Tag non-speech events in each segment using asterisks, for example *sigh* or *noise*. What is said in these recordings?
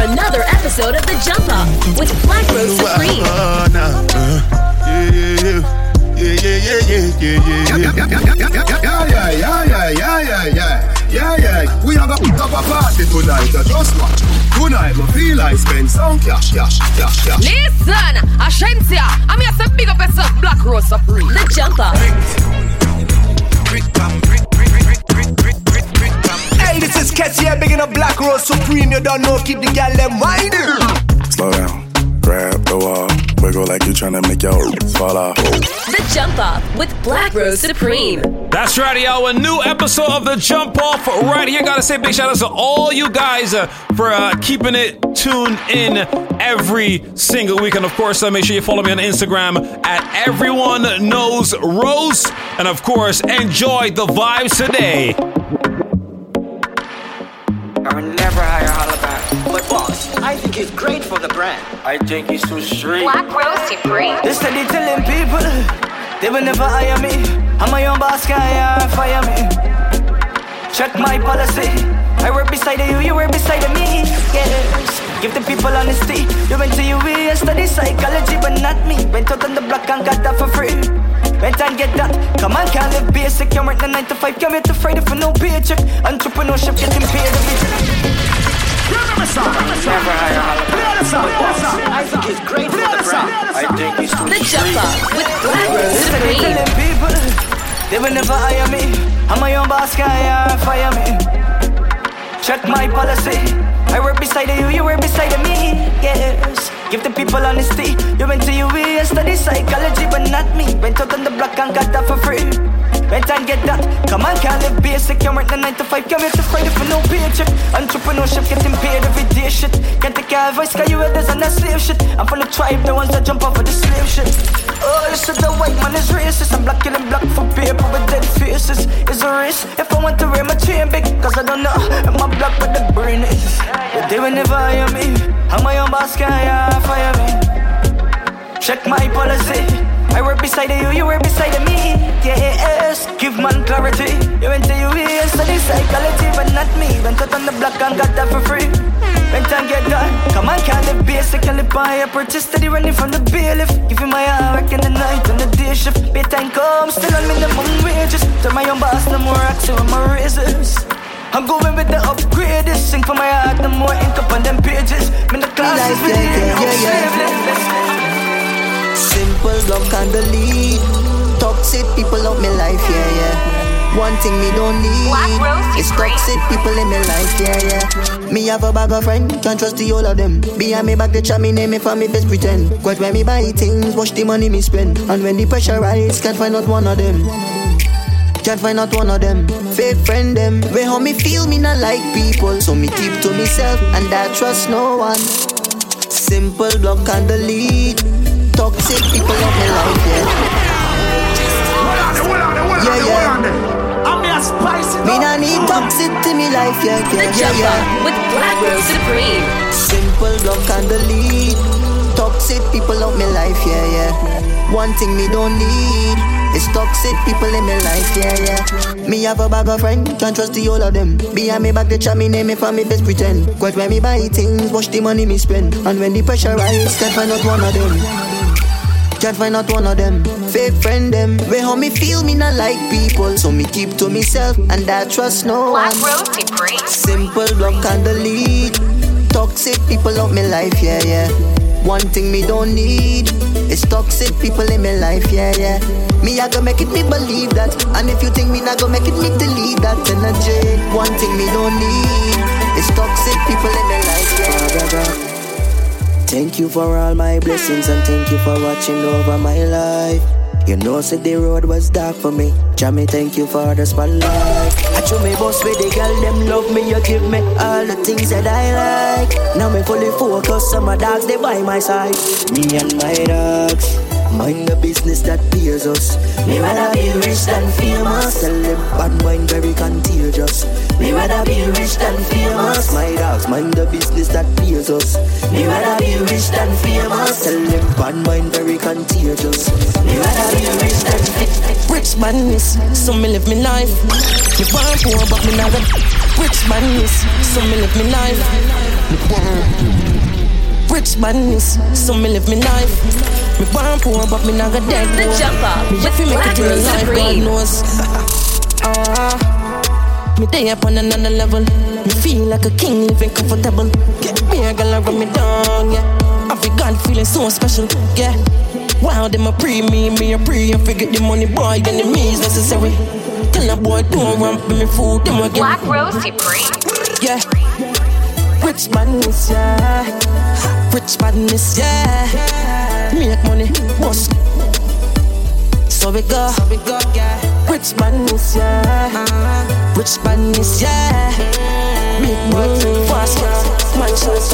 another episode of The Jump Up with Black Rose Supreme. Yeah, yeah, we have a put up a party tonight. I just watch. Tonight, I feel like spend some cash, cash, cash, cash. Listen, Ashentia, I'm here to big up yourself, Black Rose Supreme. The jumper. Brick, brick, brick, brick, brick, brick, brick this is Ketty, I'm bigging up Black Rose Supreme. You don't know, keep the gal them winding. Slow down, grab the wall Wiggle like you trying to make your fall off. The Jump Off with Black Rose Supreme. That's right, y'all. A new episode of The Jump Off right here. Gotta say big shout out to all you guys uh, for uh, keeping it tuned in every single week. And of course, uh, make sure you follow me on Instagram at Everyone Knows Rose. And of course, enjoy the vibes today. I will never hire Hollaback. But boss, I think he's great for the brand. I think he's too straight. Black Rose Supreme. They steady telling people they will never hire me. I'm my own boss, guy, fire me. Check my policy. I work beside you, you work beside me. Yes. Give the people honesty. You went to UE and study psychology, but not me. Went out on the block and got that for free. Went and get that. Come on, can't live basic. Can't work the 9 to 5. Can't wait to Friday for no paycheck. Entrepreneurship getting paid every Never hire I think he's great for the brand. I think he's too The jump with Black Supreme. people they will never hire me. I'm my own boss, can't fire me. Check my policy. I work beside you, you work beside me. Yes. Give the people honesty. You went to UE and study psychology, but not me. Went out on the block and got that for free. And get that. Come on, can't live basic. Can't work the 9 to 5. Can't wait to Friday for no paycheck. Entrepreneurship getting paid every day shit. Can't take of voice, cause you others on that slave shit. I'm from the tribe, the ones that jump off of the slave shit. Oh, you said the white man is racist. I'm black killing black for paper with dead faces. It's a race. if I want to wear my chain big, cause I don't know. I'm a black with the brain is. But they will never hire me. I'm my own boss, can't fire me. Check my policy. I work beside you, you work beside me. Yes, give man clarity. You went to UE and study psychology, but not me. Went out on the block and got that for free. Went and get that. Come on, can't live basic, can't live by a purchase steady running from the bailiff. Give me my hour, in the night on the day shift. Pay time come, still on minimum wages. Tell my own boss, no more action with my razors. I'm going with the upgraded. Sing for my heart, the more ink up on them pages. Me the classes with the yeah, yeah. Simple love can delete. Toxic people out my life, yeah, yeah. One thing me don't need is toxic people in my life, yeah, yeah. Me have a bag of friend, can't trust the all of them. Behind me back, they chat me name me for me best pretend. Quite when me buy things, watch the money me spend. And when the pressure rise, can't find out one of them. Can't find out one of them. Fake friend them. Where how me feel me not like people. So me keep to myself and I trust no one. Simple block and delete. Toxic people of my life, yeah. Yeah, yeah. I'm a spicy Me not need toxic to me life, yeah, The yeah, yeah, Jump yeah. With Black Rose Supreme. Simple block and delete. Toxic people of my life, yeah, yeah. One thing me don't need is toxic people in my life, yeah, yeah. Me have a bag of friend, can't trust the all of them. Behind me back, they chat me name me for me best pretend. Quite when me buy things, watch the money me spend. And when the pressure rise, can't find out one of them. Can't find out one of them. Fake friend them. Where how me feel me not like people. So me keep to myself and I trust no one. Simple block and delete. Toxic people of my life, yeah, yeah. One thing me don't need is toxic people in my life, yeah, yeah. Me I go make it me believe that, and if you think me not go make it me delete that energy. One thing me don't need is toxic people in my life, yeah. Thank you for all my blessings and thank you for watching over my life. You know, said the road was dark for me. Jammy, thank you for the spotlight. I show me boss with the girl, them love me. You give me all the things that I like. Now me fully focused on my dogs, they by my side. Me and my dogs. Mind the business that pays us. Me rather be rich than famous. Tell them bad mind very contagious. Me rather be rich than famous. My dogs mind the business that pays us. Me rather be rich than famous. Tell them bad mind very contagious. Me rather be rich than famous. Rich madness, so me live me life. Me want poor, but me not got rich madness, so me live me life. Me want Rich badness, so me live me life. Me born poor, but me not got dead The poor. jumper Me to make it in life, God knows. Ah, me day up on another level. Me feel like a king, living comfortable. Get me a girl run me down, yeah. I feel God feeling so special, yeah. Wow, them a pre me, me a pre. I forget the money, boy, then the me is necessary. Tell a boy don't ramp me food, them a get Black Rose Supreme. yeah. Rich badness, yeah. Rich badness, yeah. Make money, boss. So we go, so we go, yeah. Rich badness, yeah. Rich badness, yeah. Make money, fast, yeah. My choice.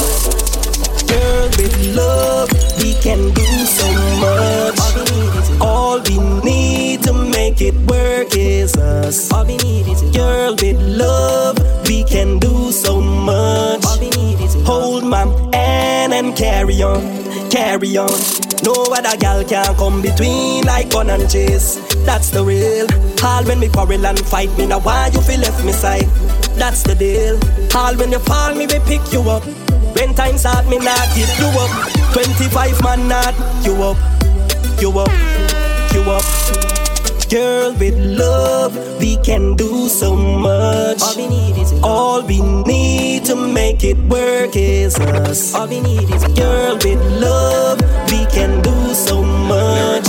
Girl, with love, we can do so much. All we need to make it work is us. All we need is Girl, with love, carry on, carry on. No other gal can come between like gun and chase. That's the real. All when me quarrel and fight me, now why you feel left me side? That's the deal. All when you fall, me we pick you up. When times hard, me not give you up. 25 man not you up, you up, you up. Girl, with love, we can do so much. All we need is all we need to make it work is us. All we need is girl with love, we can do so much.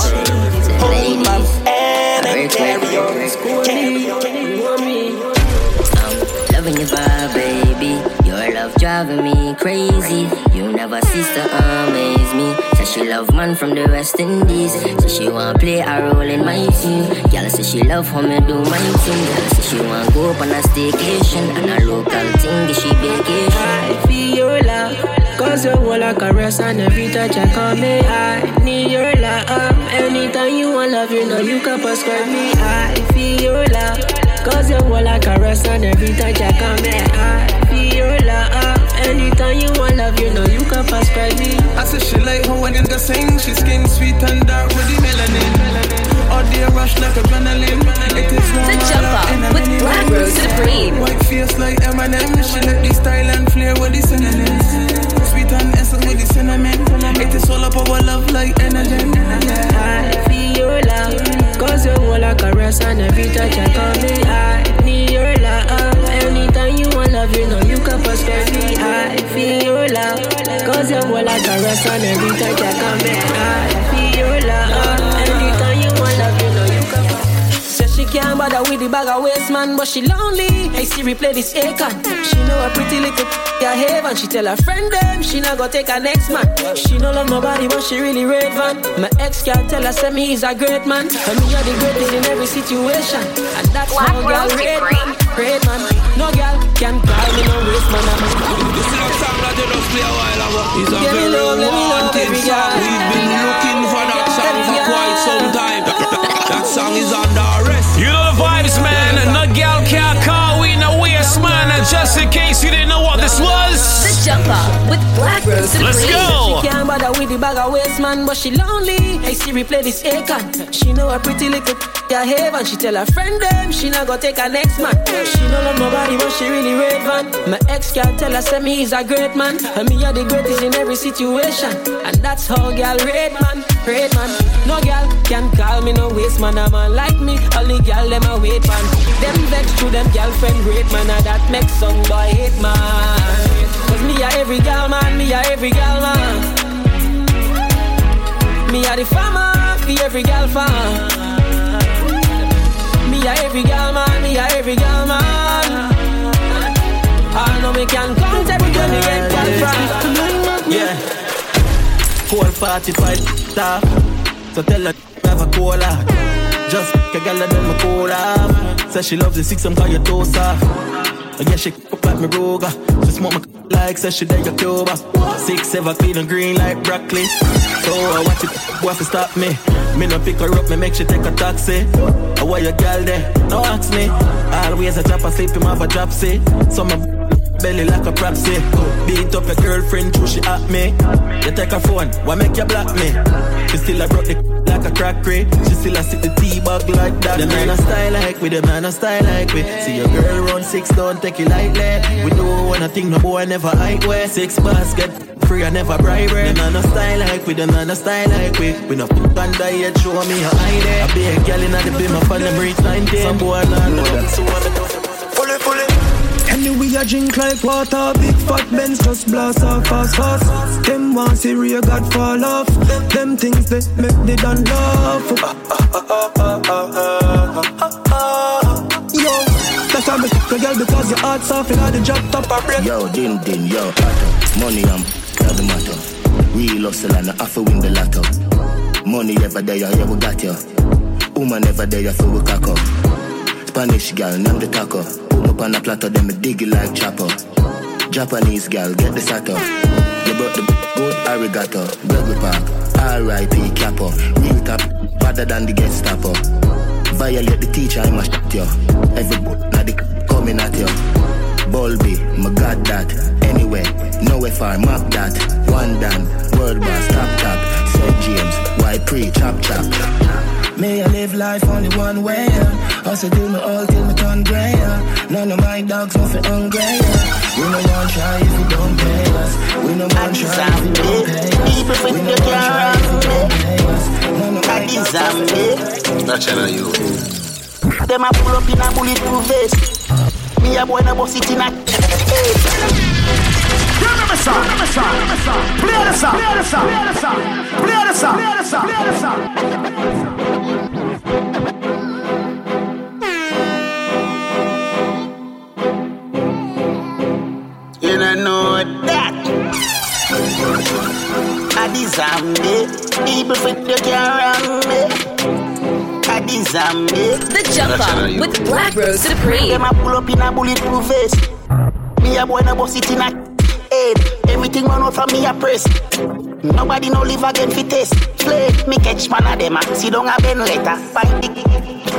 Hold my hand and carry on, carry on. I'm loving your vibe, baby. Your love driving me crazy. You never cease to amaze me. Say she love man from the West Indies. Say she want play a role in my team. Girl say she love how me do my thing. Girl say she want go up on a staycation and a local thing. Give she vacation. I feel your love. Cause your wall a caress and every touch I call me I need your love Anytime you want love, you know you can prescribe me I feel your love Cause your wall a caress and every touch I call me I Anytime you want love, you know you can prescribe me. I say she like how when nigga sing She skin sweet and dark with the melanin. All day rush like adrenaline. It is The Jumper with Black Rose Supreme. White face like Eminem She like the style and flair with the synonyms Sweet and essence with the cinnamon. It is all up our love like energy. I feel your love Cause your wall a caress and every touch I call me I need your love. Anytime you want love, you know you can me. I feel your love Cause your wall a caress and every touch I come me I feel your love Anytime you want love, you know you can Says she can't bother with the bag of waste man, but she lonely. Hey Siri, play this Akon. She know a pretty little yeah heaven. She tell her friend them she not gonna take her next man. She no love nobody, but she really rate man. My ex can tell her say me is a great man, and me are the greatest in every situation. And that's girl Rose rate Supreme. man, rate man. No girl can call me no waste man. You see that song that you just play a while ago? It's a Let me very love, let me love wanted song. girl. We've been looking for that song for quite some time. That song is under arrest. You know the vibes, man. No gal can't call we no waste, man. And just in case you didn't Jumper with Black Rose let's go. She can't bother with the bag of waste man, but she lonely. Hey Siri, play this Akon. She know a pretty little yeah haven. She tell her friend them she not gonna take her next man. She no love nobody, but she really rate man. My ex can tell her say me is a great man, and me are the greatest in every situation. And that's how girl rate man, rate man. No girl can call me no waste man. A man like me, only girl them a wait man. Them vex to them girlfriend rate man, and that makes some boy hate man. Cause me a every girl man, me a every girl man. Me a the farmer, be every girl fan. Me a every girl man, me a every girl man. I know me can count every girl me get girl from. Yeah. Cold 45 star. So tell her have a cola. Just a gal that done my cola. Say she loves the six, I'm call you. Oh yeah, she like me roga. She smoke my *laughs* like say she there your Cuba. Six, seven, clean and green like broccoli. So I watch it, boy, to stop me. Me no pick her up, me make she take a taxi. I want your girl there, no ask me. Always a drop asleep, him have a drop say. So my *laughs* belly like a propsy. Beat up your girlfriend, true she at me. You take her phone, why make you block me? She still a broke the like a crack crate. She still a sit the tea bag like that. The man a style like we, the man a style like we. See your girl run six, don't take it lightly. We don't wanna think no boy never hike way. Six basket, free, I never bribe her. man no style like we, them no style like we. We no fuck on diet, show me how I there. I be a girl in the beam, I find them reach 19. Some boy not know that. So I'm Anyway, I drink like water, big fat Benz just blast off fast, fast. Them want see real God fall off. Them things that make they done laugh. Ah, ah, ah, yo, that's why me a girl because your heart's soft and all the drop top a break. Yo, din din, yo. Money tell the matter. Real hustle and I have to win the lotto. Money ever there, yeah, we got you. Woman ever there, so we cock up. Spanish girl, name the taco. Up on a platter, then me dig it like chopper. Japanese girl, get the sato. You brought the good arigato. Burger Park, R.I.P. Capo. Real top, better than the Gestapo. Violate the teacher, I must shut you. Every now the coming at you. Bulby, my god that. Anyway, nowhere far, map that. One done, world boss, top top. St. James, why pre, chop chop. May I live life only one way, yeah. Also do me all till me turn grey, yeah. None of my dogs nothing hungry, yeah. We no want try if you don't pay us. We no want try if you don't pay us. People We think no you want try if you don't pay us. None of my I dogs deserve Not channel you. Them a pull up in a bulletproof vest. Me a boy na bust it in a Remember song, remember song, remember song. Play the song, play the song, play the song, play the song, play the song, play the song. Know that. I deserve me. People think you can wrong me. I deserve me. The Jump Up with Black Rose Supreme. Them a pull up in a bulletproof vest. Me a boy na bust it in a head. Everything run out from me a press. Nobody no live again fi test. Play me catch one of them. a ben letter. Find the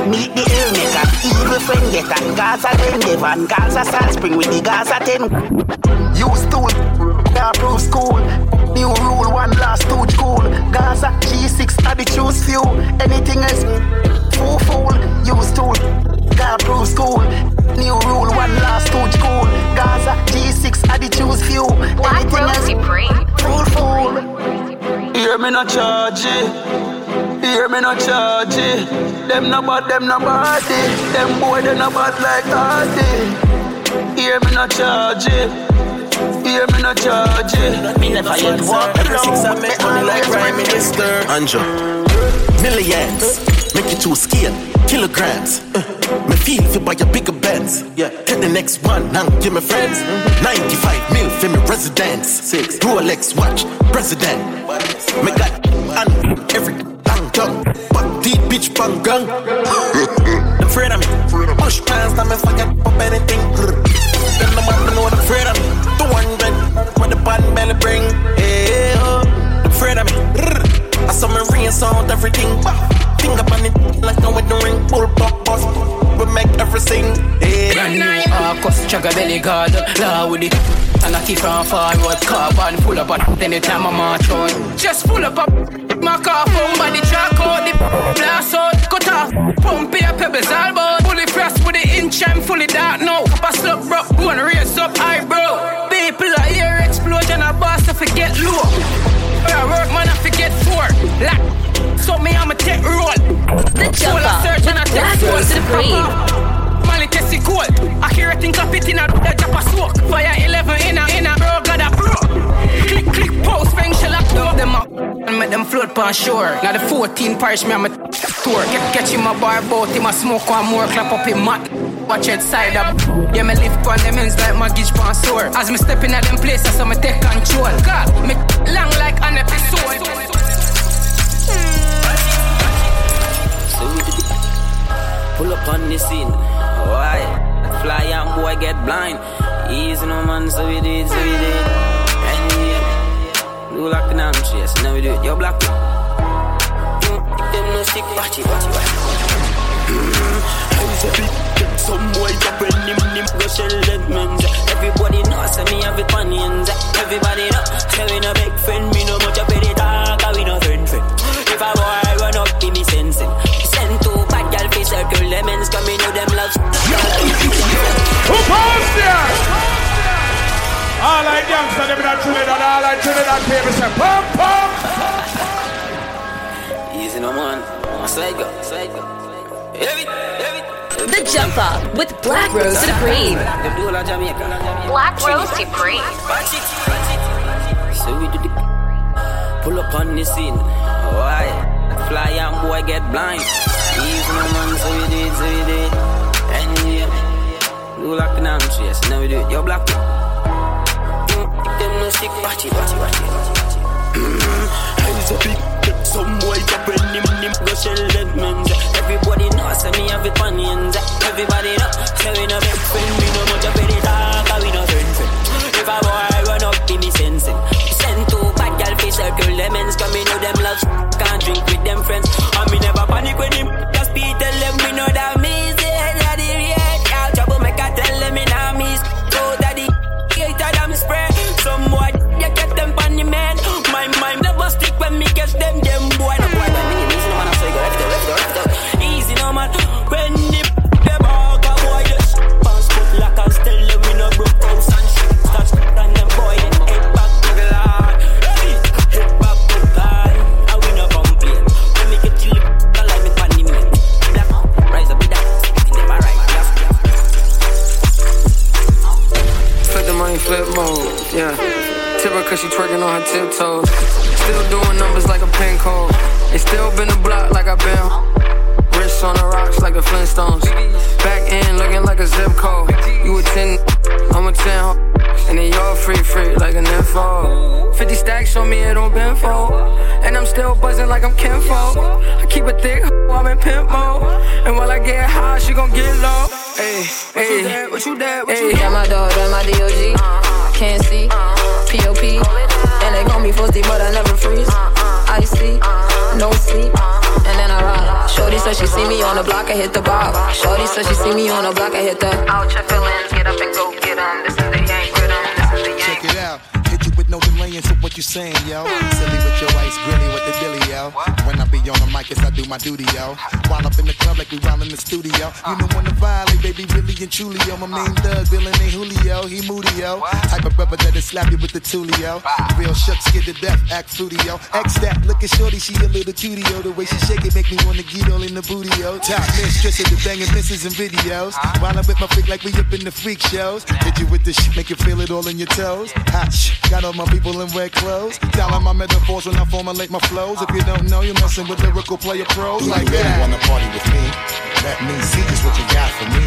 meet the ill maker. Evil friend get getter. Gaza ten Devon. Gaza Salt Spring with the Gaza ten. Use tool. Approve school. New rule one last stooge cool. Gaza G6 are the choose few. Anything else fool fool. Use tool. Approve school. New rule one last stooge cool. Gaza G6 are the choose few. Anything else fool fool. Hear me no charge it. Hear me no charge it. Them no bad, them no body. Them boy they no bad like hardy. Hear me no charge it. Hear me no charge it. Me never yet walk Every six I alone. make money like Prime Minister. Andrew. Millions. Make it to scale. Kilograms. Uh, me feel if you buy a bigger Benz. Yeah. Get the next one now. Give me friends. 95 mil for me residence. Six. Rolex watch. President. Me got and every bang tongue. But deep bitch bang gun. Everything. Finger on it like no the ring. Pull pop bust. We make everything. Brand new Arcos, chugga belly guard, law with it. And I keep on forward, carbon full up, and anytime I march on. Just pull up up, my car phone body track out, the blast out, cut off, pump your pebbles all about. Fully pressed with the inch, I'm fully dark now. Pass up, bro, go and raise up, eyebrow. People I hear explosion, I boss, I forget low. I work, man, I forget four. Like, so me, I'ma take roll. The Jump Up search and I take Black full. Rose Supreme. Mali test it cold. I hear it think of it in a the drop a smoke. Fire 11 in a in a bro, got a bro. Click click post, bang shell up throw them up and make them float pan shore. Now the 14 parish me I'm a tour. Get catch him a bar boat, him a smoke one more clap up him mat. Watch it side up. Yeah, me lift on them ends like my gauge pan sore. As me step in at them places, so me take control. God, me long like an episode. Pull up on the scene. Why? Fly young boy get blind. Easy no man, so we did, so we did. And yeah, do like an arm chase. Now we do it. Yo, black. Them no stick, watch it, watch it, watch it. Some boy up when him him go sell them men's. Everybody knows say me have it on. Everybody know say we no big friend. Me no much up in the talk, and we no friend friend. If a boy run up, give me sensing circle lemons Cause me know them Who passed there? All I them in a Trinidad All I Trinidad people say Pump, pump Easy no man Slide go, slide go the Jump Up with Black Rose Supreme. Black Rose Supreme. So we do the pull up on the scene. Why? Fly and boy get blind. Even no man, so we did, so we did. And yeah, do like an arm chase. Now we do it. Yo, black. Mm, them no stick, watch it, watch it, watch it. Hands up, big some boy up when him him go shell them men. Everybody know, say me have it on the ends. Everybody know, say we no big friend. We no much of any talk, we no friend friend. If a boy run up, give me sense. Send two bad gal fi circle them. Come me know them love can't drink with them friends. And me never panic when him be them we know that cause she twerking on her tiptoes. Still doing numbers like a pin code. It still been a block like i been. Wrists on the rocks like the Flintstones. Back end looking like a zip code. You a 10, I'm a 10. And then you're free, free like an info. 50 stacks on me, it don't bend for. And I'm still buzzing like I'm Kenfo. I keep a thick, I'm in pimp mode. And while I get high, she gon' get low. Hey, hey, what you that? What you Got my dog, got my DOG. Can't see. POP. And they call me Fuzzy, but I never freeze. I Icy. No sleep. And then I rock. Shorty said she see me on the block, I hit the bar. Shorty said she see me on the block, I hit the. Out get up and go delaying what you saying, yo. Silly with your ice grilly with the dilly, yo. When I be on the mic, yes, I do my duty, yo. While up in the club like we while in the studio. You know when to violate, baby, really and truly, yo. My main thug, Dylan ain't Julio, he moody, yo. Type of brother that'll slap you with the tulio. Real shook, scared to death, act fruity, yo. X that, look at shorty, she a little cutie, yo. The way she shake it make me wanna get all in the booty, yo. Top mistress of the banging misses and videos. While I'm with my freak like we up in the freak shows. Hit you with the shit, make you feel it all in your toes. Hot shh, got all my people in red clothes. Dialing my metaphors when I formulate my flows. If you don't know, you're messing with lyrical player pros like you really that. wanna party with me? Let me see just what you got for me.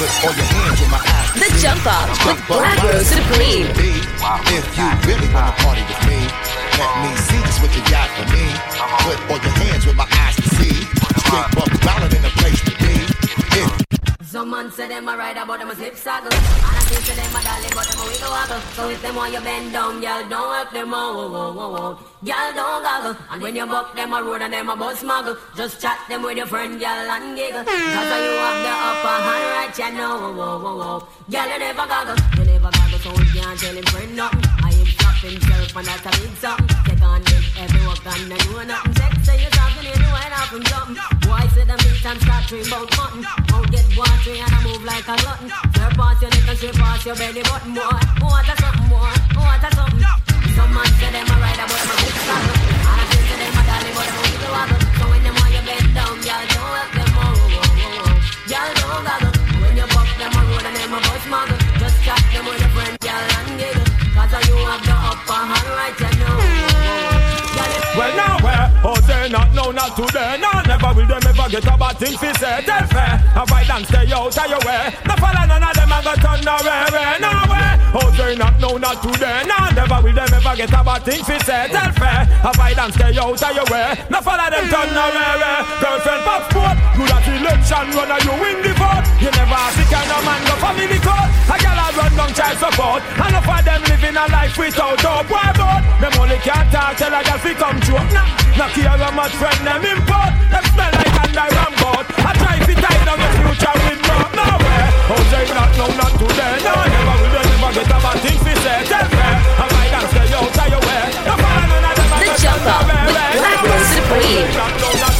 Put all your hands in my eyes. The Jump Up with Black Rose Supreme. If you really wanna party with me, let me see just what you got for me. Put all your hands with my eyes to see. Straight buck ballin' in the place to be. If Some man say them a ride about them a slip saddle. And I think say them a dolly but them a wiggle waggle. So if them want you bend down, y'all don't help them out. Whoa, whoa, whoa, whoa. Y'all don't goggle. And when you buck them a road and them a bus muggle Just chat them with your friend, y'all and giggle. Cause you have the upper hand right, you know whoa, whoa, whoa, whoa. Y'all you never goggle, you never goggle So we can't tell him friend nothing. I him flop himself and that's a big something. Take on this every work and I do nothing. Sex say you're talking anywhere out from something Why say them big time start dream about mutton Won't get watery and I move like a glutton Slurp past your neck and straight past your belly button boy. What a something boy, what a something? Some man say them a ride about my big saddle And I say say them a dolly but them a wiggle waggle So when them want you bend down, y'all don't help them oh, oh, oh, oh. Y'all don't goggle When you buck them a road and them a bus muggle Just chat them with your friend, y'all and giggle Cause you have the upper hand right, Oh, they not, no, not today. No, never will them ever get a bad thing fi say. Tell fair, have I done stay out of your way? No follow none of them and go turn nowhere, nowhere. Oh, they not, no, not today. No, never will them ever get a bad thing fi say. Tell fair, have I done stay out of your way? No follow them turn nowhere. Girlfriend pop sport, good at election, runner you win the vote. You never ask the kind of man go family court. A gal a run down child support, and enough of them living a life without hope. Why about? Them only can't talk, tell a gal fi come true. Nah, nah care how much friend them import. Them smell like under ram boat. I try fi tie down your future with no nowhere. Oh, they not, no, not today. No, never will they never get a bad thing fi say. Tell me, I might dance stay out of your way. No follow none of them. The Jump Up with Black Rose Supreme.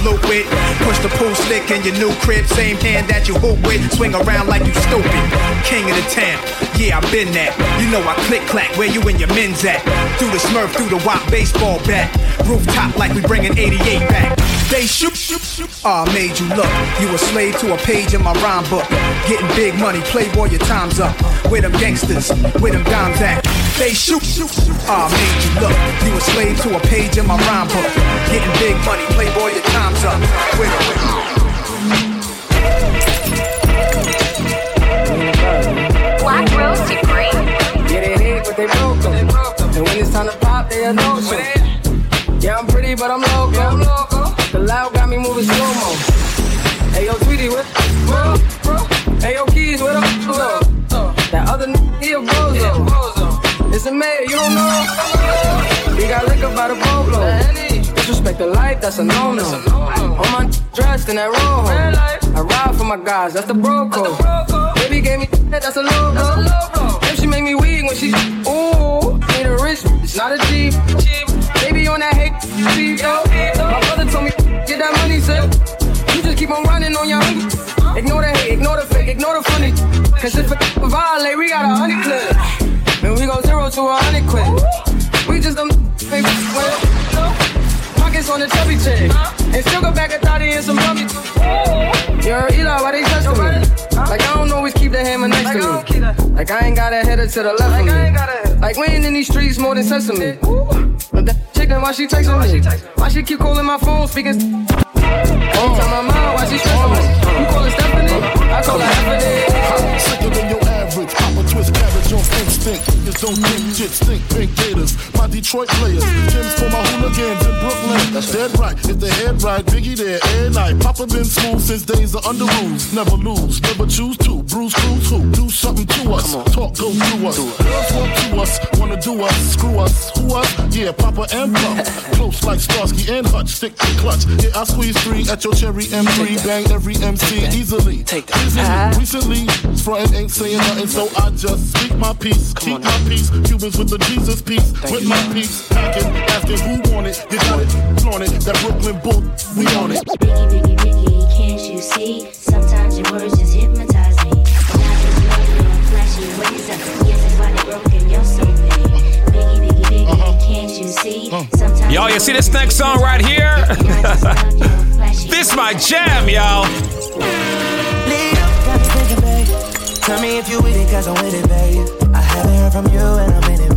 loot with. Push the pool stick in your new crib, same hand that you hoop with. Swing around like you stupid. King of the town, yeah, I've been that. You know I click clack, where you and your men's at? Through the smurf, through the wop baseball bat. Rooftop like we bringing 88 back. They shoot, shoot, shoot. Ah, made you look. You a slave to a page in my rhyme book. Getting big money, playboy, your time's up. Where them gangsters, where them dimes at? They shoot, shoot, shoot. Ah, made you look. You a slave to a page in my rhyme book. Getting big money, playboy, your time's up. Where Black Rose to green. Yeah, they hate, but they broke them. And when it's time to pop, they a no. Yeah, I'm pretty, but I'm loco. The loud got me moving slow mo. Hey, yo, Tweety, what? Bro, bro. Hey, yo, Keys, what up? Bro? That other n- he a bozo. It's a mayor, you don't know? He got liquor by the bolo. Disrespect the life, that's a no-no. On my dressed in that rojo. I ride for my guys, that's the bro code. Baby gave me that, that's a low blow. If she make me weak when she, ooh, need a rich, it's not a cheap. Baby on that hate, cheap, yo. My brother told me, get that money, sir. You just keep on running on your honey. Ignore the hate, ignore the fake, ignore the funny. Cause if a violate, we got a honey clip. Then we go zero to a hundred quick. We just don't pay Pockets on the chubby chick. And still go back a thotty and some bummy. You're Eli, why they testing me? Like I don't always keep the hammer next to me. Like I ain't got a header to the left of me. Like we ain't in these streets more than sesame. But that chicken, why she texting me? Why she keep calling my phone, speaking? Anytime my mom, why she stressing me? You call her Stephanie? I call her half a day. Sicker than your average. Papa twist cabbage on instinct. Niggas don't think jits, think pink gators. My Detroit players. Tim's for my hooligans in Brooklyn. Dead right. If the head right, Biggie there every night. Papa been smooth since days of under rules. Never lose, never choose to. Bruce Cruz who? Do something to us. Talk go through us. Girls want to us, wanna do us, screw us. Who us? Yeah, Papa and Pump. *laughs* Close like Starsky and Hutch. Stick to clutch. Yeah, I squeeze three at your cherry M3. Bang every MC easily. Take that. Recently, frontin' ain't saying nothing, so I just speak my peace. Keep my peace. Cubans with the Jesus peace. with my peace. Packing, asking who want it. You got it, flaunt it. That Brooklyn bull, we on it. Biggie, biggie, biggie, can't you see? Sometimes your words just hypnotize me. Not just love you in flashy ways. uh, Yes, that's why they broke and you're so mean. Biggie, biggie, biggie, can't you see? Sometimes Y'all, you see this next song right here? *laughs* this my jam, y'all. Got me thinking, babe. Tell me if you with it, cause I'm with it, babe. I haven't heard from you and I'm in it, babe.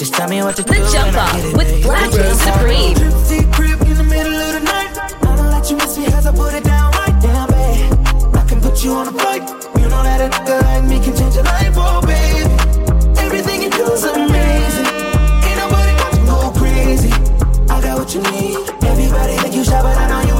Just tell me what to The do. Jump Off with. Black Rose Supreme. Gypsy crib in the middle of the night. I don't let you miss me as I put it down right down, babe. I can put you on a flight. You know that a nigga like me can change your life, oh, babe. Everything you do is amazing. Ain't nobody got to go crazy. I got what you need. Everybody think you shy, but I know you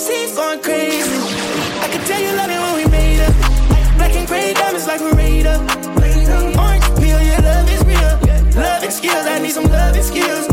overseas going crazy. I can tell you love it when we made up. Black and gray diamonds like we made up. Orange peel, your love is real. Love and skills, I need some love and skills.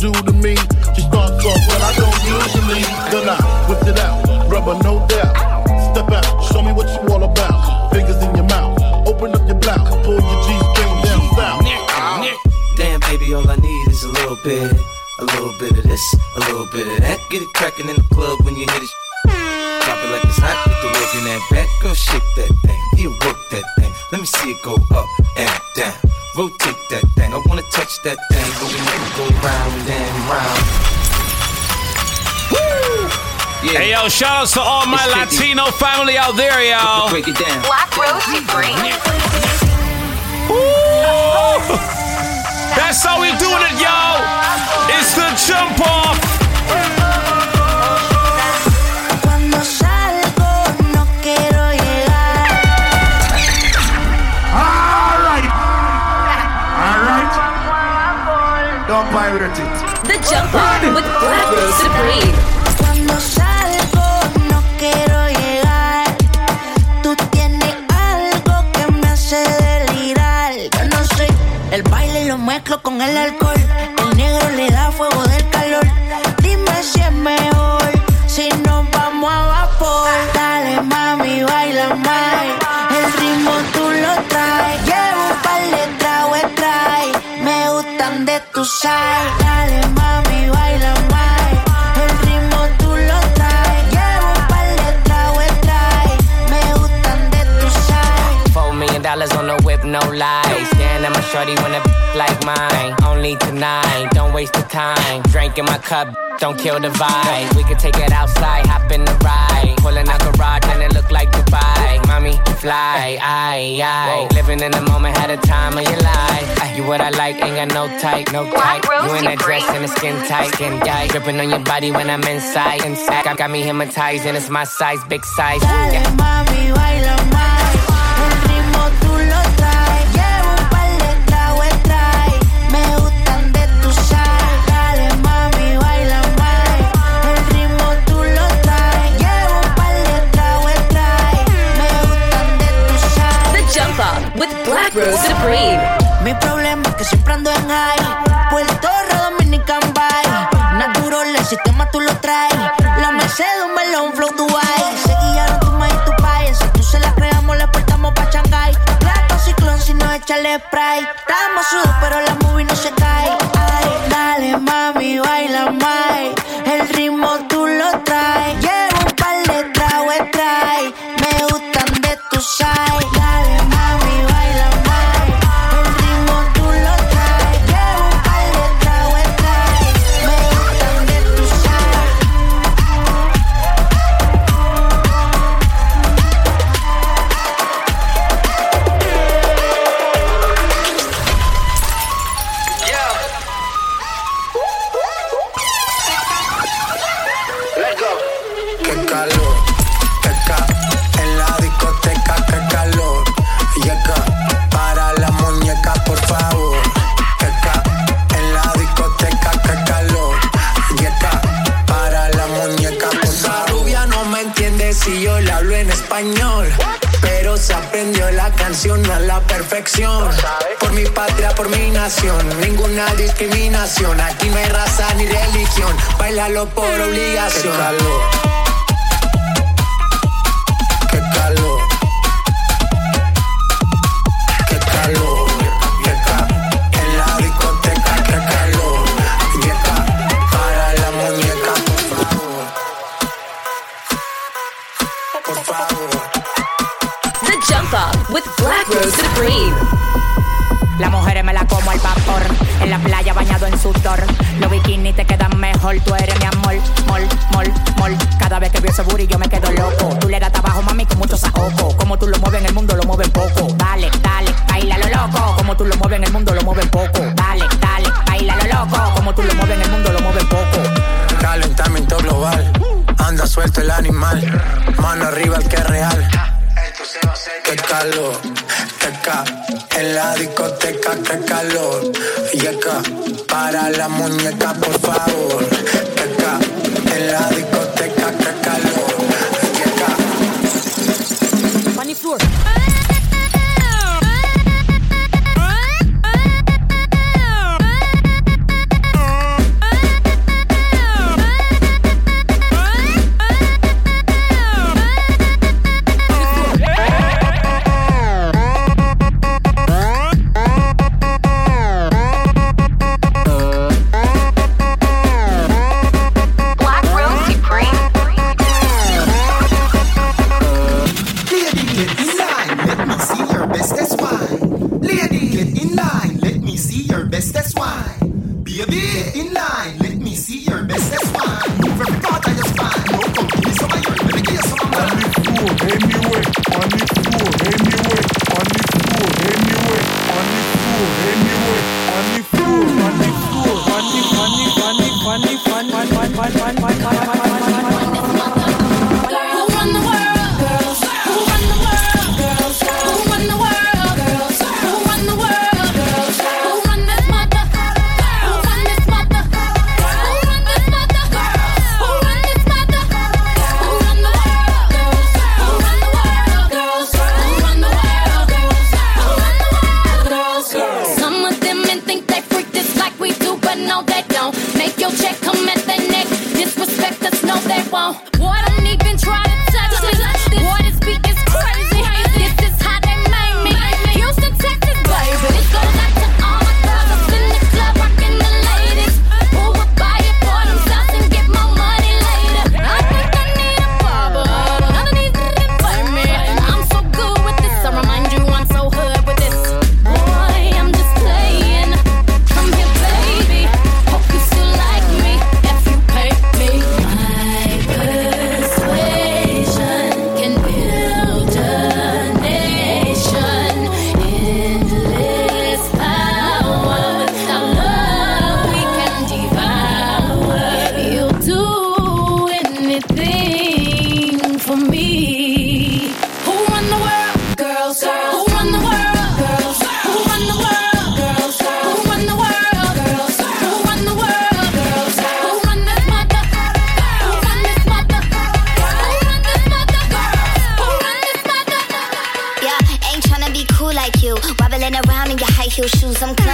do Shout outs to all my Latino family out there, y'all. Break it down. Black Rose Ooh. That's how we doing it, y'all. It's the jump off. el alcohol. El negro le da fuego del calor. Dime si es mejor si nos vamos a vapor. Dale, mami, baila más. El ritmo tú lo traes. Llevo un par de trago, trae. Me gustan de tu sal. Dale, mami, baila más. El ritmo tú lo. Llevo un par de trae. Me gustan de tu sal. Four million dollars on the whip, no lies. Staring at my shorty when it like mine. Only tonight, don't waste the time. Drink in my cup, don't kill the vibe. We could take it outside, hop in the ride. Pulling out garage and it look like Dubai. Mommy, fly, I, I. Living in the moment, had a time of your life. You what I like, ain't got no type, no type. You in that dress and the skin tight, skin tight. Dripping on your body when I'm inside, inside. Got, got me hypnotized and it's my size, big size. Yeah. Mi problema es que siempre ando en high. Puerto Rico, Dominican Bay. Natural, el sistema tú lo traes. La Mercedes, un melón, flow Dubai. Se guiaron tu maíz tu país. Si tú se la creamos, le portamos pa' Shanghai. Plato ciclón, si no échale spray. Estamos sudos, pero la movie no se cae. Dale, mami, baila más. El ritmo tú lo traes. Llevo un par de tragos, trae. Me gustan de tu side. Perfección. Por mi patria, por mi nación, ninguna discriminación. Aquí no hay raza ni religión. Bailalo por obligación. Supreme. Las mujeres me la como al vapor. En la playa bañado en sudor. Los bikinis te quedan mejor. Tú eres mi amor. Mol, mol, mol. Cada vez que veo ese booty yo me quedo loco. Tú le das trabajo, mami, con mucho saoco. Como tú lo mueves en el mundo, lo mueves poco. Dale, dale, baila lo loco. Como tú lo mueves en el mundo, lo mueves poco. Dale, dale, baila lo loco. Como tú lo mueves en el mundo, lo mueves poco. Calentamiento global. Anda suelto el animal. Mano arriba el que es real. Qué calor, qué ca la discoteca, qué calor. Y acá, para la muñeca, por favor. Qué ca en la discoteca,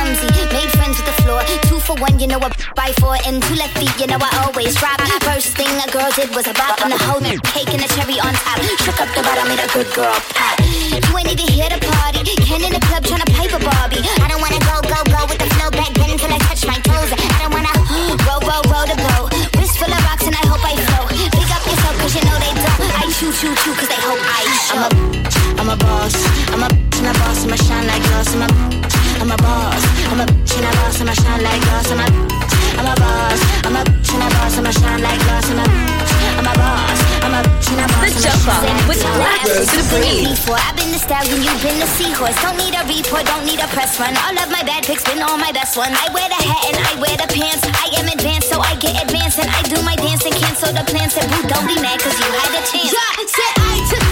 clumsy. Made friends with the floor. Two for one, you know I buy four. And two left feet, you know I always drop. First thing a girl did was a bop. And the whole cake and the cherry on top. Shook up the bottom, made a good girl pop. You ain't even here to party. Ken in the club tryna pipe a Barbie. I don't wanna go, go, go with the flow back then until I touch my toes. I don't wanna *gasps* roll, roll, roll the boat. Wrist full of rocks and I hope I float. Pick up yourself cause you know they don't. I choo, choo, choo cause they hope I show. I'm a, I'm a boss. I'm a and a boss. I'ma shine like glass. I'm a, I'm a boss. I'm a and a boss. I'ma shine like glass. I'm a, I'm a boss. I'm a and a boss. I'ma shine like glass. I'm a, I'm a boss. I'm a and a boss. The Jump Off with Black Rose Supreme. Before I've been the stallion, you've been the seahorse. Don't need a report, don't need a press run. All of my bad pics been all my best ones. I wear the hat and I wear the pants. I am advanced, so I get advanced and I do my dance and cancel the plans. Said, boo, don't be mad, cause you had a chance. Yeah, said I took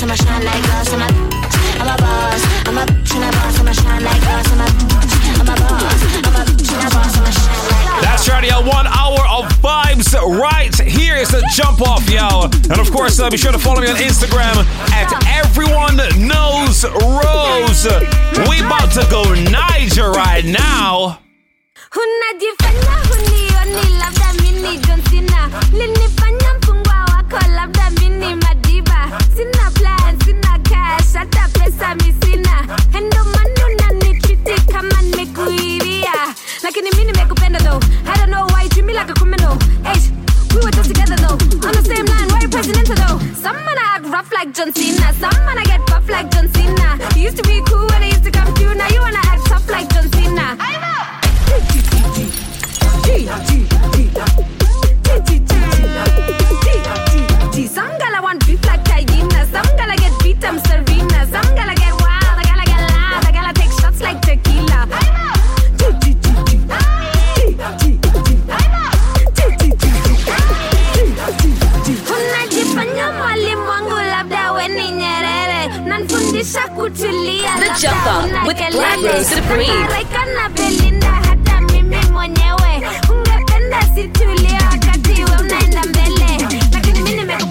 boss. I'ma shine like glass. I'm a, I'm a boss. I'm a and a boss. I'ma shine like glass. I'm a, I'm a boss. I'm a and a boss. I'ma shine like glass. That's right, y'all. One hour of vibes right here is the jump off, y'all. And of course, uh, be sure to follow me on Instagram at everyone knows Rose. We about to go Niger right now. unajifanya hunioni labda mini jonsina linifanya mfungwa wako labda mini madiba sina plan sina cash hata pesa misina endomano nanititi kama nimekuiria lakini mi nimekupenda though i don't know why you treat me like a criminal Eish, we were just together though on the same line why you presidential though some man I act rough like John Cena some man I get buff like John Cena you used to be cool when I used to come through now you wanna act tough like John Cena I some gala want beef like hyena, some gala get beat I'm Serena, some gala get wild, a gala get loud, a gala take shots like tequila. Unajifanya mwalimu wangu labda we ni Nyerere, nanfundisha kutulia The Jump una with. Black Rose Supreme. Nahangaika na Belinda hata mimi mwenyewe ungependa situlie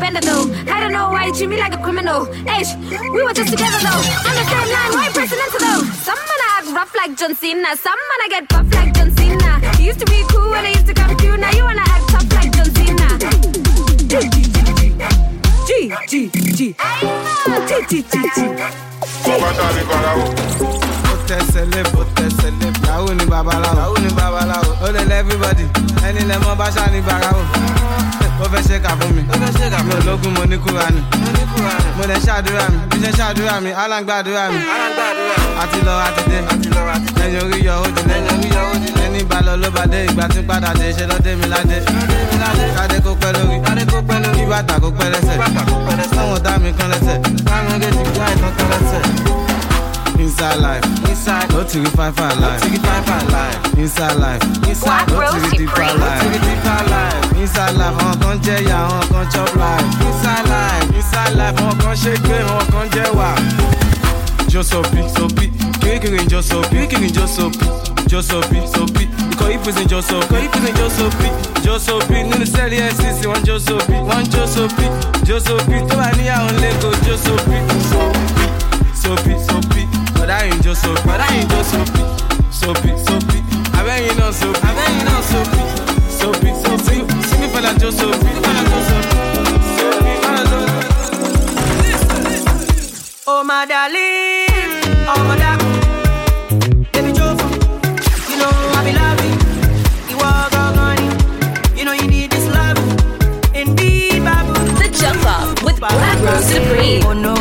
nimekupenda though. I don't know why you treat me like a criminal. Eish, we were just together though. On the same line why you presidential though? Some man I act rough like John Cena. Some man I get buff like John Cena. You used to be cool when I used to come through. Now you wanna act tough like John Cena. G G G G. G G G ó tẹsẹ̀ lé bó tẹsẹ̀ lé yahoo ni babaláwo. Yahoo ni babaláwo. Ó lè lẹ everybody. Ẹni lẹ mọ báṣà ní barawo ó fẹ́ ṣe kà fún mi. Ó fẹ́ ṣe kà fún mi. Ológun mo ní kúra ni mo lè ṣàdúrà mi. Bí ṣe ṣàdúrà mi alágbàdúrà mi. Àti lọ àti dé. Lẹ́yìn orí yọ ó di lẹ́yìn orí yọ ó di lẹ́ni balọ̀ ló bá dé. Ìgbà tí padà dé ṣe lọ́dẹ mi ládé. Kádé kó pẹ́ lórí. Kí bàtà kó pẹ́ lẹ́sẹ̀. Sọ́wọ́n dá mi kan lẹ́sẹ̀. Káwọn gẹ̀ẹ́sì gbá ìtàn kan lẹ́sẹ̀. Inside life, inside, no to five five life, no five life. Inside life, inside, no to deeper life, no to deeper life. Inside life, àwọn kan jẹ ya, àwọn kan chop life. Inside life, inside life, àwọn kan ṣe gbé, àwọn kan jẹ wà. Jó sopi, sopi, kirikiri jó sopi, kirikiri jó sopi, jó sopi, sopi. Ikọ̀ ìpèsè jó sopi, ikọ̀ ìpèsè jó sopi. Nínú sẹ́ẹ̀lì FCC, wọ́n sopi, wọ́n jó sopi. Tó bá níyàwó lẹ́kọ̀ọ́ jó sopi, sopi, sopi, sopi. Bọ̀dá yìí jó sopi, bọ̀dá yìí jó sopi, sopi, sopi. Abẹ́yìn náà sopi, abẹ́yìn náà sopi, sopi, sopi. Sími fẹ́lá jó sopi, sími fẹ́lá jó sopi, sopi. Fẹ́lá jó sopi. Oh my darling, oh my darling, baby Jova, you know I be loving you are gone, you know you need this love, indeed, babu. The Jump Off with Black Rose Supreme. Oh no,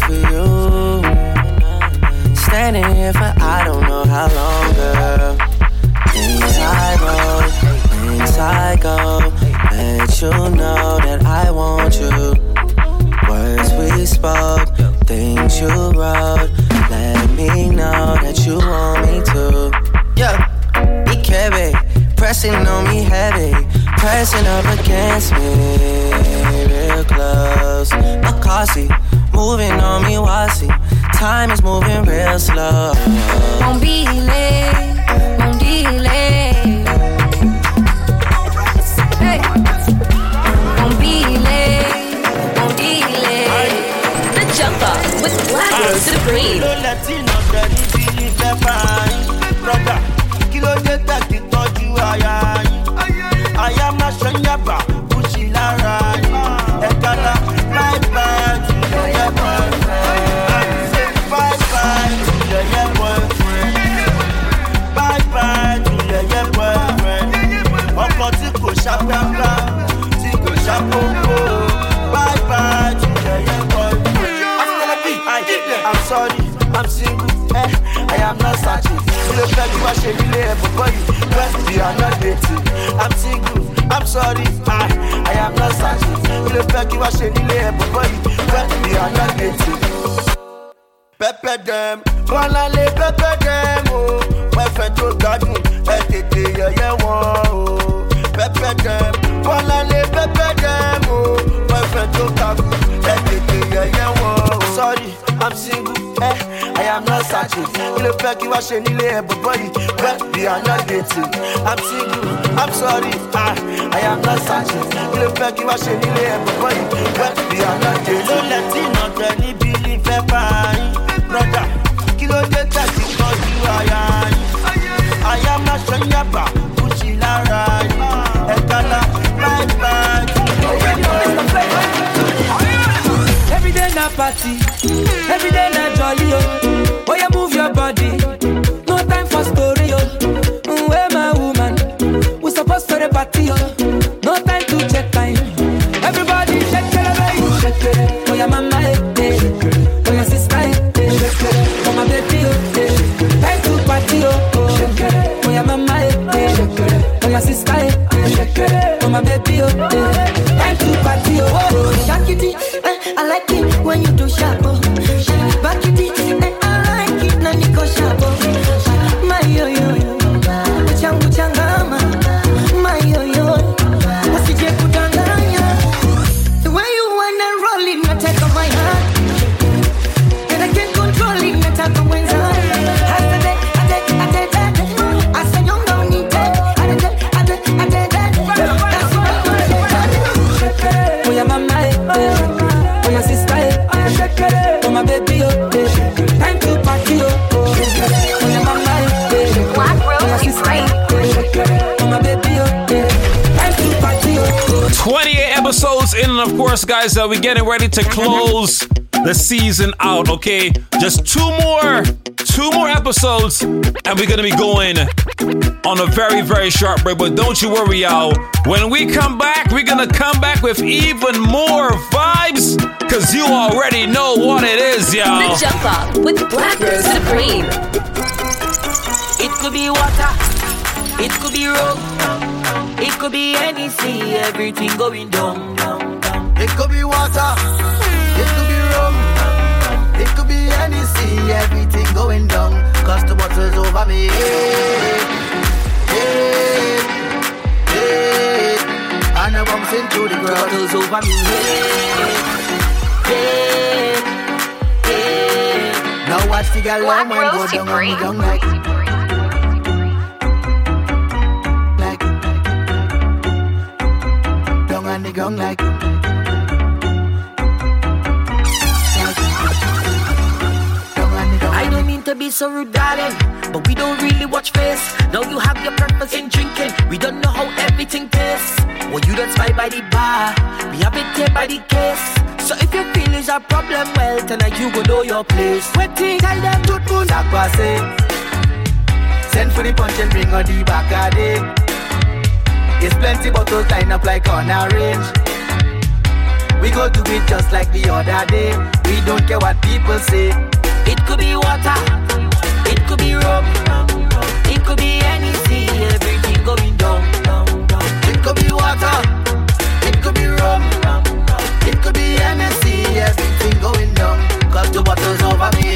for you. Standing here for I don't know how long, girl. Things I wrote, things I go. Let you know that I want you. Words we spoke, things you wrote. Let me know that you want me to. Yeah, be careful, pressing on me heavy, pressing up against me, real close. Makasi, moving on me, wasi. Time is moving real slow. Won't be late, won't delay. Hey, won't be late, won't delay. The Jump Off with Black Rose Supreme. Brother, kí ló dé tẹ̀sí tọ́jú aya yín? Aya máa ṣe ń yàbá, kú lára yín. Ẹ̀ka la I'm single, I. I'm sorry, I, I am not searching. Kí ló fẹ́ kí wá ṣe nílé ẹ̀bùn bọ́yì? Well, we are not dating. Pẹ́pẹ́ dẹ́m, bọ́lá lé pẹ́pẹ́ dẹ́m o. Pẹ́fẹ́ tó gbádùn, ẹ tètè yẹ̀yẹ́ wọn o. Pẹ́pẹ́ dẹ́m, bọ́lá lé pẹ́pẹ́ dẹ́m o. Pẹ́fẹ́ tó gbádùn, ẹ tètè yẹ̀yẹ́ wọn o. Sorry, I'm single, eh, I am not. Kí ló fẹ́ kí wá ṣe nílé ẹ̀bùn bọ́yì? Well, we are not dating. I'm single, I'm sorry, I, I am not searching. Kí ló fẹ́ kí wá ṣe nílé ẹ̀bùn bọ́yì? Well, we are not dating. Ló lẹ́tí iná tẹ níbi ilé ìfẹ́ bá yín. Brother, kí ló dé tẹ̀sí tọ́jú aya yín? Aya máa ṣe ń yàbá, kú sí lára yín. Ẹ̀ka la bye bye. Every day na party, every day na jolly oh. Of course, guys, uh, we're getting ready to close the season out, okay? Just two more, two more episodes, and we're gonna be going on a very, very sharp break. But don't you worry, y'all. When we come back, we're gonna come back with even more vibes, cause you already know what it is, y'all. The Jump Off with Black Rose Supreme. It could be water, it could be rum, it could be Hennessy, everything going down, down, down. It could be water, it could be rum, it could be any sea, everything going down. Cause the bottle's over me. Hey, hey, hey. And I bumps into the ground. Bottles over me. Hey, hey, hey. Now watch the girl Black long one go down and down like. Like. Down on the ground like. Be so rude, darling, but we don't really watch face. Now you have your purpose in drinking. We don't know how everything tastes. Well, you don't spy by the bar. We have it here by the case. So if you feel is a problem, well, tonight you go know your place. Waiting, tell them to moon. That passe. Send for the punch and bring on the back of it. It's plenty bottles lined up like on a range. We go do it just like the other day. We don't care what people say. It could be water, it could be any sea, everything down. It could be water, it could be rum, it could be Hennessy, everything bottles over me.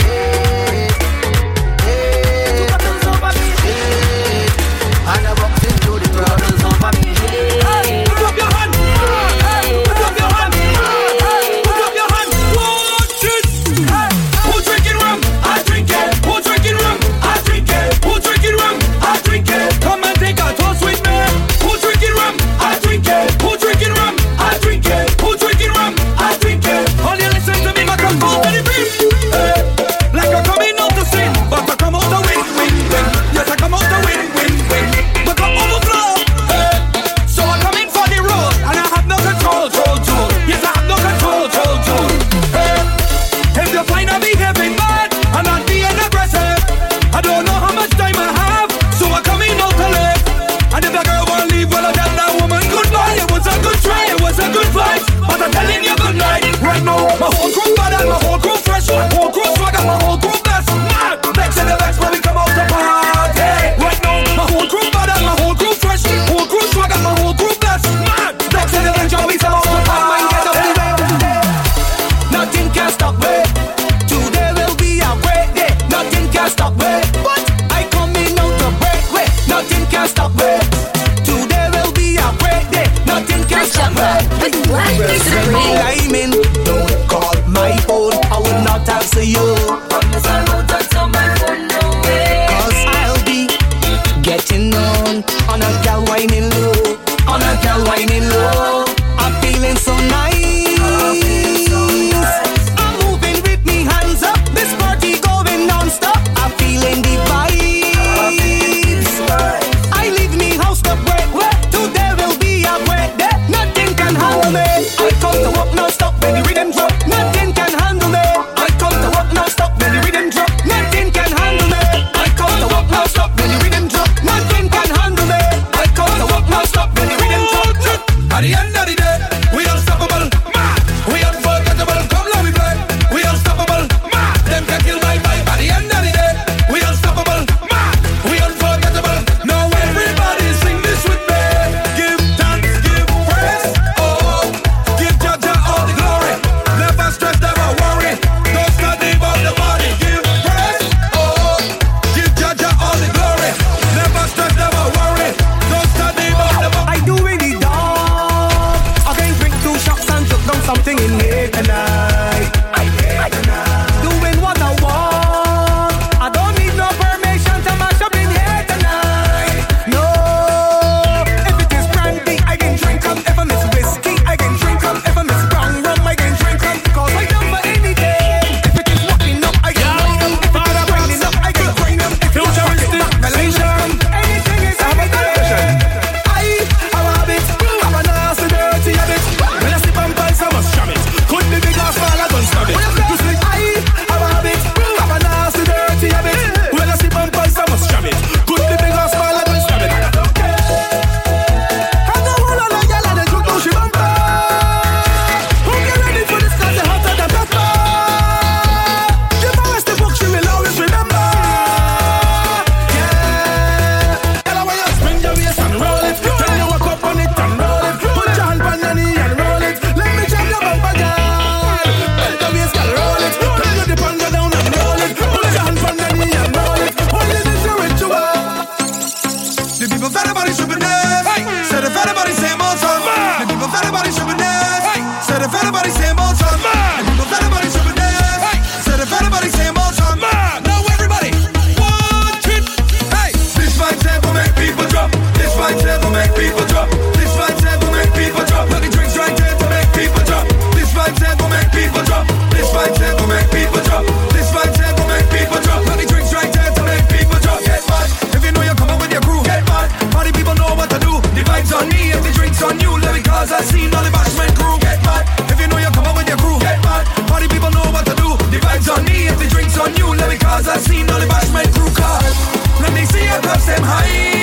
they see your cross them high.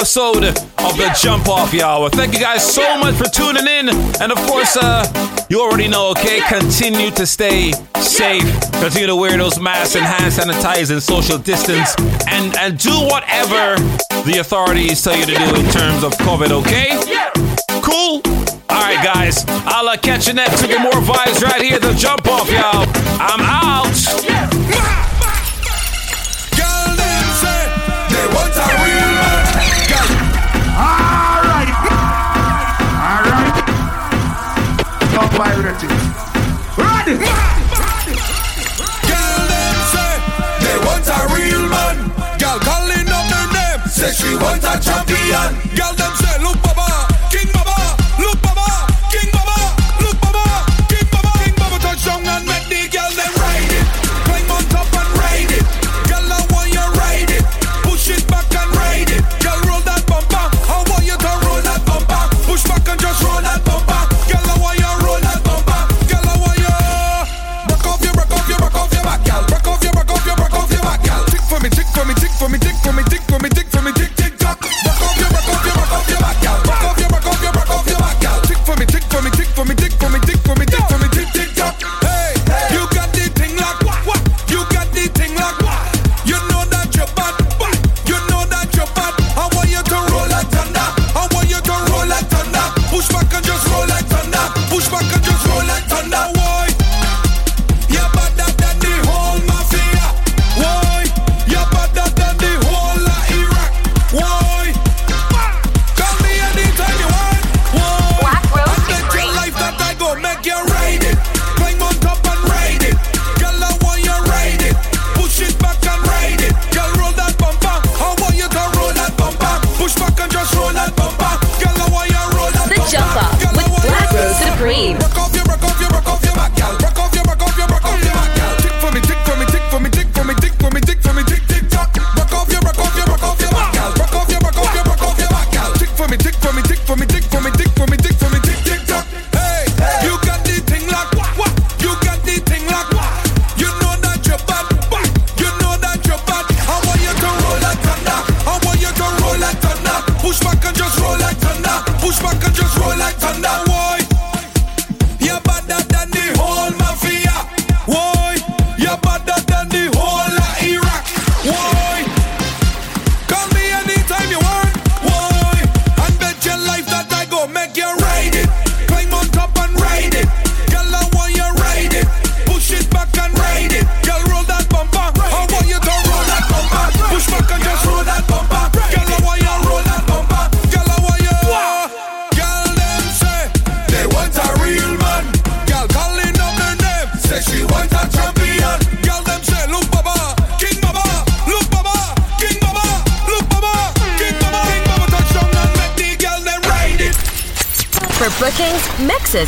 episode of the Jump Off Hour. Thank you guys so much for tuning in. And of course, uh, you already know, okay? Continue to stay safe. Continue to wear those masks and hand sanitizer and social distance. And, and do whatever the authorities tell you to do in terms of COVID, okay? Cool? All right, guys. I'll uh, catch you next week more vibes right here. The Jump Off, y'all. I'm out. pirate it. Ready? Girl, them say they want a real man. Girl calling up her name, say she wants a champion. Girl, them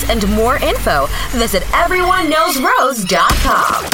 and more info, visit everyoneknowsrose.com.